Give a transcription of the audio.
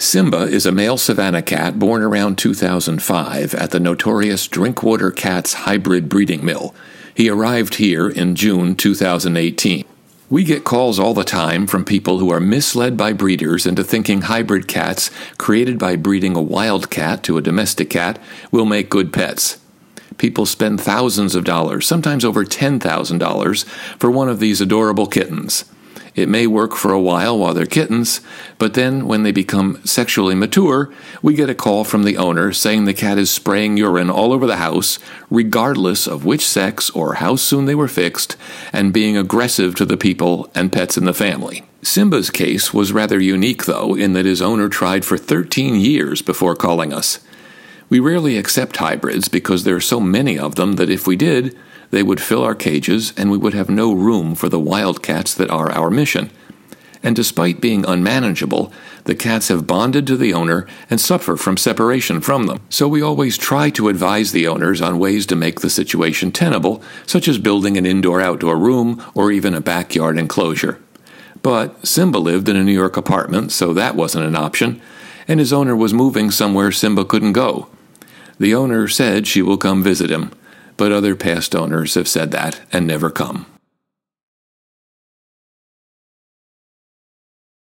Simba is a male savannah cat born around 2005 at the notorious Drinkwater Cats hybrid breeding mill. He arrived here in June 2018. We get calls all the time from people who are misled by breeders into thinking hybrid cats created by breeding a wild cat to a domestic cat will make good pets. People spend thousands of dollars, sometimes over $10,000, for one of these adorable kittens. It may work for a while while they're kittens, but then when they become sexually mature, we get a call from the owner saying the cat is spraying urine all over the house, regardless of which sex or how soon they were fixed, and being aggressive to the people and pets in the family. Simba's case was rather unique, though, in that his owner tried for 13 years before calling us. We rarely accept hybrids because there are so many of them that if we did, they would fill our cages, and we would have no room for the wildcats that are our mission. And despite being unmanageable, the cats have bonded to the owner and suffer from separation from them. So we always try to advise the owners on ways to make the situation tenable, such as building an indoor outdoor room or even a backyard enclosure. But Simba lived in a New York apartment, so that wasn't an option, and his owner was moving somewhere Simba couldn't go. The owner said she will come visit him but other past owners have said that and never come.